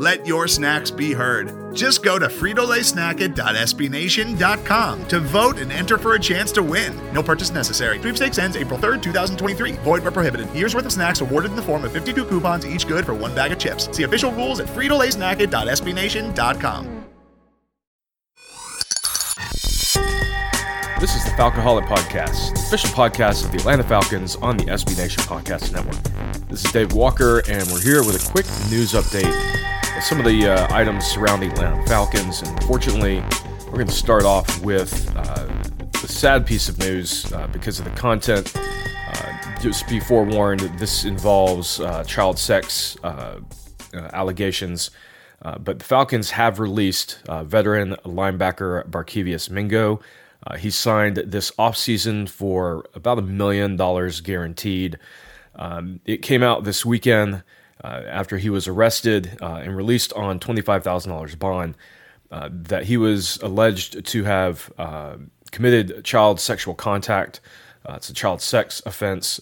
Let your snacks be heard. Just go to fritolaysnacket.sbnation.com to vote and enter for a chance to win. No purchase necessary. Sweepstakes ends April 3rd, 2023. Void where prohibited. Year's worth of snacks awarded in the form of 52 coupons, each good for one bag of chips. See official rules at fritolaysnacket.sbnation.com. This is the Falcoholic Podcast, the official podcast of the Atlanta Falcons on the SB Nation Podcast Network. This is Dave Walker, and we're here with a quick news update some of the uh, items surrounding Atlanta Falcons. And fortunately, we're going to start off with uh, sad piece of news uh, because of the content. Uh, just be forewarned, this involves uh, child sex uh, allegations. but the Falcons have released veteran linebacker Barkevious Mingo. He signed this offseason for about a million dollars guaranteed. Um, it came out this weekend uh, after he was arrested uh, and released on $25,000 bond uh, that he was alleged to have uh, committed child sexual contact. Uh, it's a child sex offense.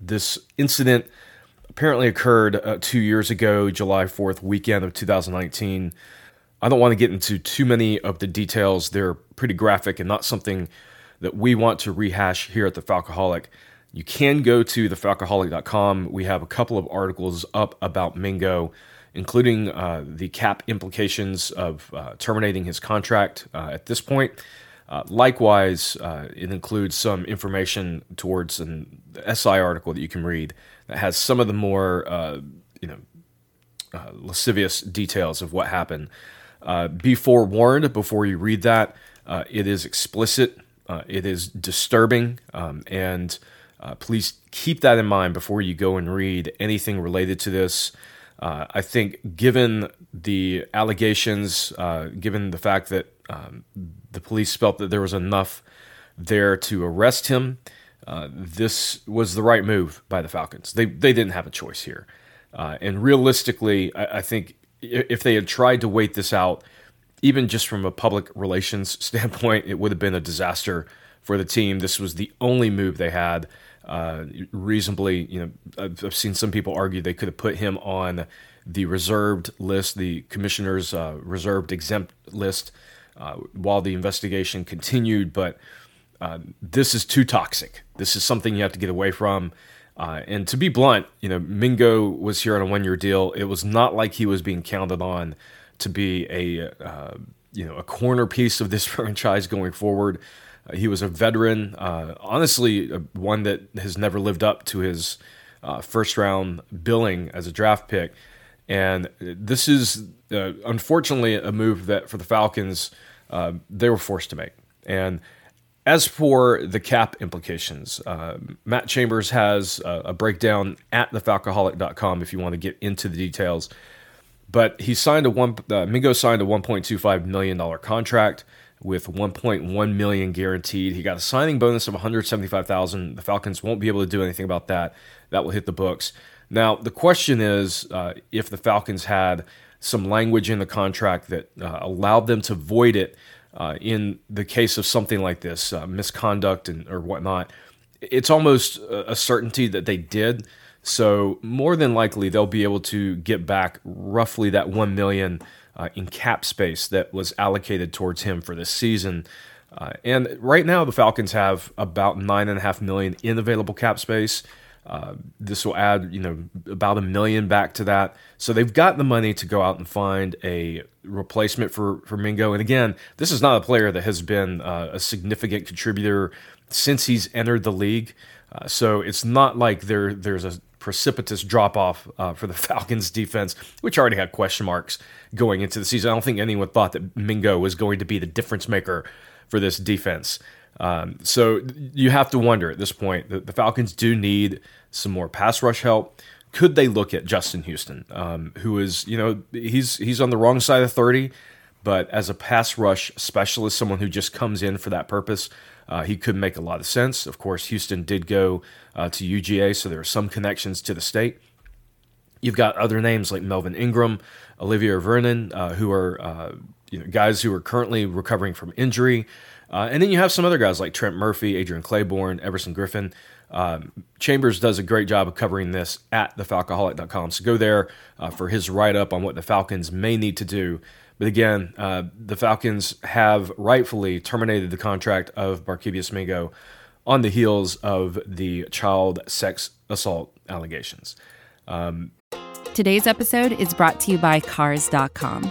this incident apparently occurred two years ago, July 4th weekend of 2019. I don't want to get into too many of the details. They're pretty graphic and not something that we want to rehash here at the Falcoholic. You can go to thefalcoholic.com. We have a couple of articles up about Mingo, including uh, the cap implications of uh, terminating his contract uh, at this point. Uh, likewise, uh, it includes some information towards an SI article that you can read that has some of the more, uh, you know, lascivious details of what happened. Be forewarned before you read that. It is explicit, it is disturbing, um, and uh, please keep that in mind before you go and read anything related to this. Uh, I think, given the allegations, given the fact that um, the police felt that there was enough there to arrest him, this was the right move by the Falcons. They they didn't have a choice here. Uh, and realistically, I, I, think if they had tried to wait this out, even just from a public relations standpoint, it would have been a disaster for the team. This was the only move they had. Uh, reasonably, you know, I've, seen some people argue they could have put him on the reserved list, the commissioner's uh, reserved exempt list, uh, while the investigation continued. But uh, this is too toxic. This is something you have to get away from. Uh, and to be blunt, you know, Mingo was here on a one-year deal. It was not like he was being counted on to be a uh, you know a corner piece of this franchise going forward. Uh, he was a veteran, uh, honestly, uh, one that has never lived up to his uh, first-round billing as a draft pick. And this is unfortunately a move that for the Falcons they were forced to make. And as for the cap implications, uh, Matt Chambers has a, a, breakdown at thefalcoholic.com if you want to get into the details. But he signed a one. Uh, Mingo signed a 1.25 million dollar contract with 1.1 million guaranteed. He got a signing bonus of 175,000. The Falcons won't be able to do anything about that. That will hit the books. Now the question is uh, if the Falcons had some language in the contract that uh, allowed them to void it uh, in the case of something like this, uh, misconduct and or whatnot, it's almost a certainty that they did. So more than likely, they'll be able to get back roughly that one million uh, in cap space that was allocated towards him for this season. Uh, and right now, the Falcons have about nine and a half million in available cap space. Uh, this will add, you know, about a million back to that. So they've got the money to go out and find a replacement for for Mingo. And again, this is not a player that has been uh, a significant contributor since he's entered the league. Uh, so it's not like there there's a precipitous drop off uh, for the Falcons defense, which already had question marks going into the season. I don't think anyone thought that Mingo was going to be the difference maker for this defense. Um, so you have to wonder at this point that the Falcons do need some more pass rush help. could they look at Justin Houston, um, who is you know he's he's on the wrong side of thirty, but as a pass rush specialist, someone who just comes in for that purpose, uh, he could make a lot of sense. Of course, Houston did go uh, to UGA, so there are some connections to the state. You've got other names like Melvin Ingram, Olivier Vernon, uh, who are uh, you know, guys who are currently recovering from injury. Uh, and then you have some other guys like Trent Murphy, Adrian Clayborn, Everson Griffen. Um, Chambers does a great job of covering this at thefalcoholic.com. So go there uh, for his write up on what the Falcons may need to do. But again, uh, the Falcons have rightfully terminated the contract of Barkevious Mingo on the heels of the child sex assault allegations. Um, Today's episode is brought to you by Cars.com.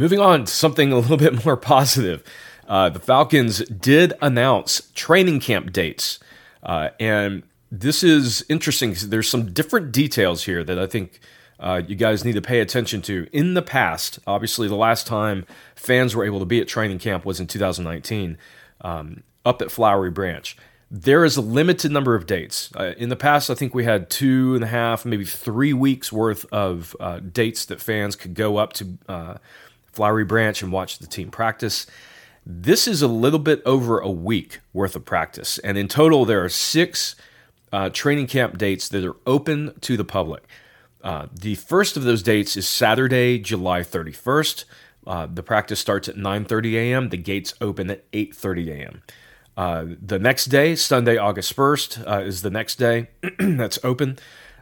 Moving on to something a little bit more positive. Uh, the Falcons did announce training camp dates. Uh, and this is interesting there's some different details here that I think uh, you guys need to pay attention to. In the past, obviously, the last time fans were able to be at training camp was in 2019 um, up at Flowery Branch. There is a limited number of dates. Uh, in the past, I think we had two and a half, maybe three weeks worth of uh, dates that fans could go up to uh, Flowery Branch and watch the team practice. This is a little bit over a week worth of practice. And in total, there are six uh, training camp dates that are open to the public. Uh, the first of those dates is Saturday, July 31st. Uh, the practice starts at 9:30 a.m. The gates open at 8:30 a.m. Uh, the next day, Sunday, August 1st, uh, is the next day that's open.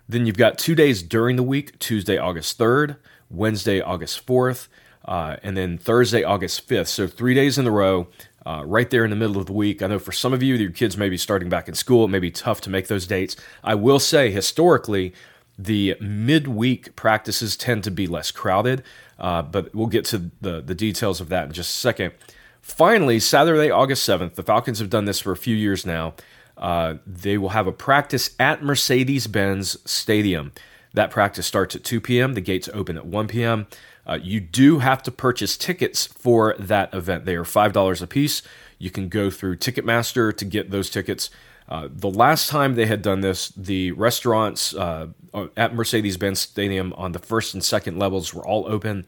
Then you've got two days during the week Tuesday, August 3rd, Wednesday, August 4th, uh, and then Thursday, August 5th. So three days in a row, uh, right there in the middle of the week. I know for some of you, your kids may be starting back in school. It may be tough to make those dates. I will say, historically, the midweek practices tend to be less crowded, uh, but we'll get to the, the details of that in just a second. Finally, Saturday, August 7th, the Falcons have done this for a few years now. Uh, they will have a practice at Mercedes Benz Stadium. That practice starts at 2 p.m., the gates open at 1 p.m. Uh, you do have to purchase tickets for that event. They are $5 a piece. You can go through Ticketmaster to get those tickets. Uh, the last time they had done this, the restaurants uh, at Mercedes Benz Stadium on the first and second levels were all open.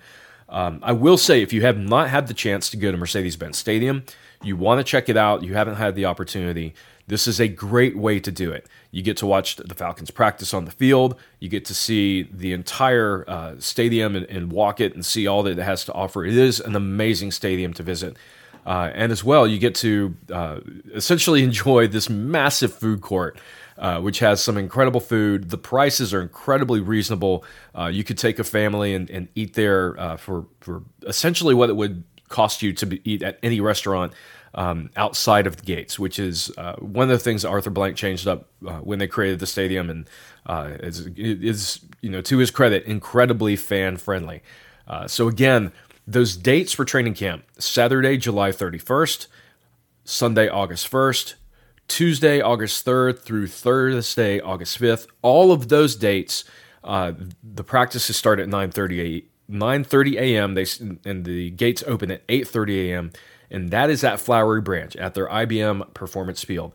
Um, I will say, if you have not had the chance to go to Mercedes Benz Stadium, you want to check it out, you haven't had the opportunity, this is a great way to do it. You get to watch the Falcons practice on the field. You get to see the entire uh, stadium and, and, walk it and see all that it has to offer. It is an amazing stadium to visit. Uh, and as well, you get to uh, essentially enjoy this massive food court. Uh, which has some incredible food. The prices are incredibly reasonable. Uh, you could take a family and, and eat there uh, for, for essentially what it would cost you to be, eat at any restaurant um, outside of the gates, which is uh, one of the things Arthur Blank changed up uh, when they created the stadium, and uh, is, is you know to his credit incredibly fan friendly. Uh, so again, those dates for training camp: Saturday, July 31st, Sunday, August 1st, Tuesday, August 3rd through Thursday, August 5th. All of those dates, uh, the practices start at 9:30 9:30 a.m. They and the gates open at 8:30 a.m and that is at Flowery Branch at their IBM Performance Field.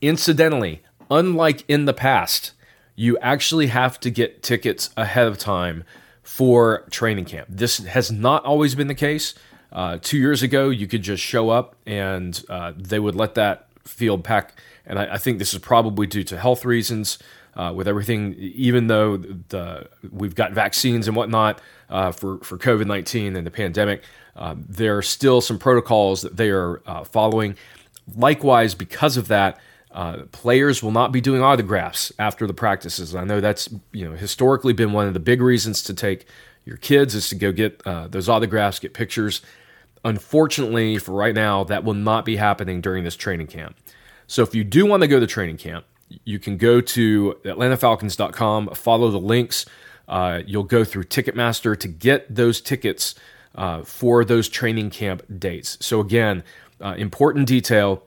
Incidentally, unlike in the past, you actually have to get tickets ahead of time for training camp. This has not always been the case. Uh, two years ago, you could just show up and uh, they would let that field pack. And I, I, think this is probably due to health reasons. Uh, with everything, even though the we've got vaccines and whatnot uh, for for COVID nineteen and the pandemic, um, there are still some protocols that they are uh, following. Likewise, because of that, uh, players will not be doing autographs after the practices. I know that's you know historically been one of the big reasons to take your kids is to go get uh, those autographs, get pictures. Unfortunately, for right now, that will not be happening during this training camp. So if you do want to go to training camp, you can go to atlantafalcons.com, follow the links. Uh, you'll go through Ticketmaster to get those tickets uh, for those training camp dates. So, again, uh, important detail.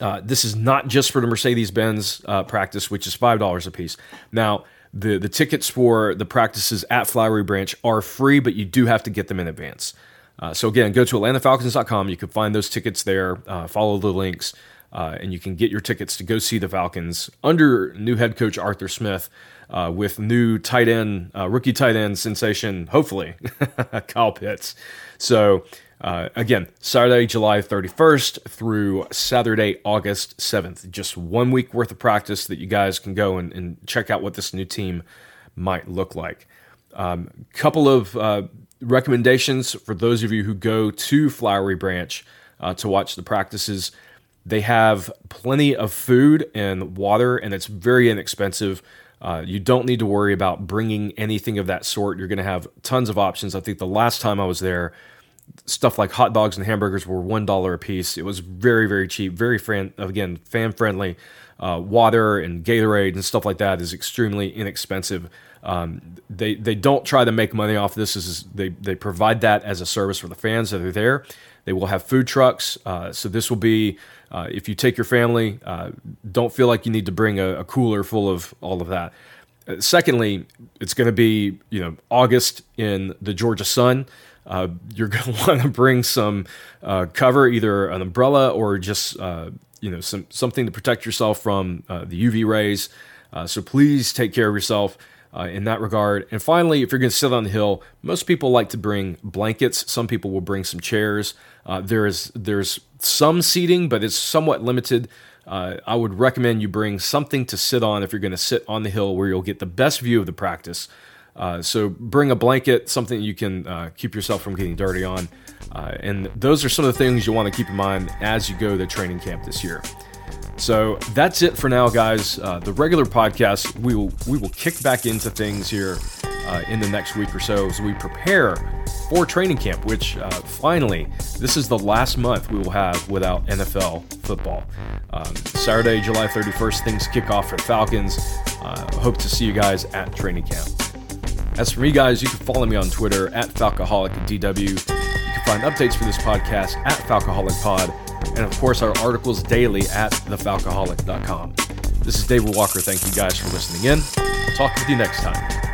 Uh, this is not just for the Mercedes Benz uh, practice, which is $5 a piece. Now, the, the tickets for the practices at Flowery Branch are free, but you do have to get them in advance. Uh, so, again, go to AtlantaFalcons.com. You can find those tickets there, follow the links. Uh, and you can get your tickets to go see the Falcons under new head coach Arthur Smith uh, with new tight end, uh, rookie tight end sensation, hopefully, Kyle Pitts. So, uh, again, Saturday, July 31st through Saturday, August 7th. Just one week worth of practice that you guys can go and, and check out what this new team might look like. A um, couple of uh, recommendations for those of you who go to Flowery Branch uh, to watch the practices. They have plenty of food and water, and it's very inexpensive. Uh, you don't need to worry about bringing anything of that sort. You're going to have tons of options. I think the last time I was there, stuff like hot dogs and hamburgers were one dollar a piece. It was very very cheap, very fan again fan friendly. Uh, water and Gatorade and stuff like that is extremely inexpensive. Um, they they don't try to make money off this. this is they they provide that as a service for the fans that are there. They will have food trucks. Uh, so this will be uh, if you take your family, uh, don't feel like you need to bring a, a cooler full of all of that. Uh, secondly, it's going to be you know August in the Georgia sun. Uh, you're going to want to bring some uh, cover, either an umbrella or just you know some something to protect yourself from the UV rays. so please take care of yourself. Uh, in that regard. And finally, if you're going to sit on the hill, most people like to bring blankets. Some people will bring some chairs. Uh, there is there's some seating, but it's somewhat limited. Uh, I would recommend you bring something to sit on if you're going to sit on the hill where you'll get the best view of the practice. Uh, so bring a blanket, something you can uh, keep yourself from getting dirty on. Uh, and those are some of the things you want to keep in mind as you go to training camp this year. So that's it for now, guys. Uh, the regular podcast, we will we will kick back into things here uh, in the next week or so as we prepare for training camp. Which uh, finally, this is the last month we will have without NFL football. Um, Saturday, July 31st, things kick off for Falcons. Uh, hope to see you guys at training camp. As for me, guys, you can follow me on Twitter at FalcoholicDW. You can find updates for this podcast at FalcoholicPod and of course our articles daily at thefalcoholic.com. This is David Walker. Thank you guys for listening in. I'll talk with you next time.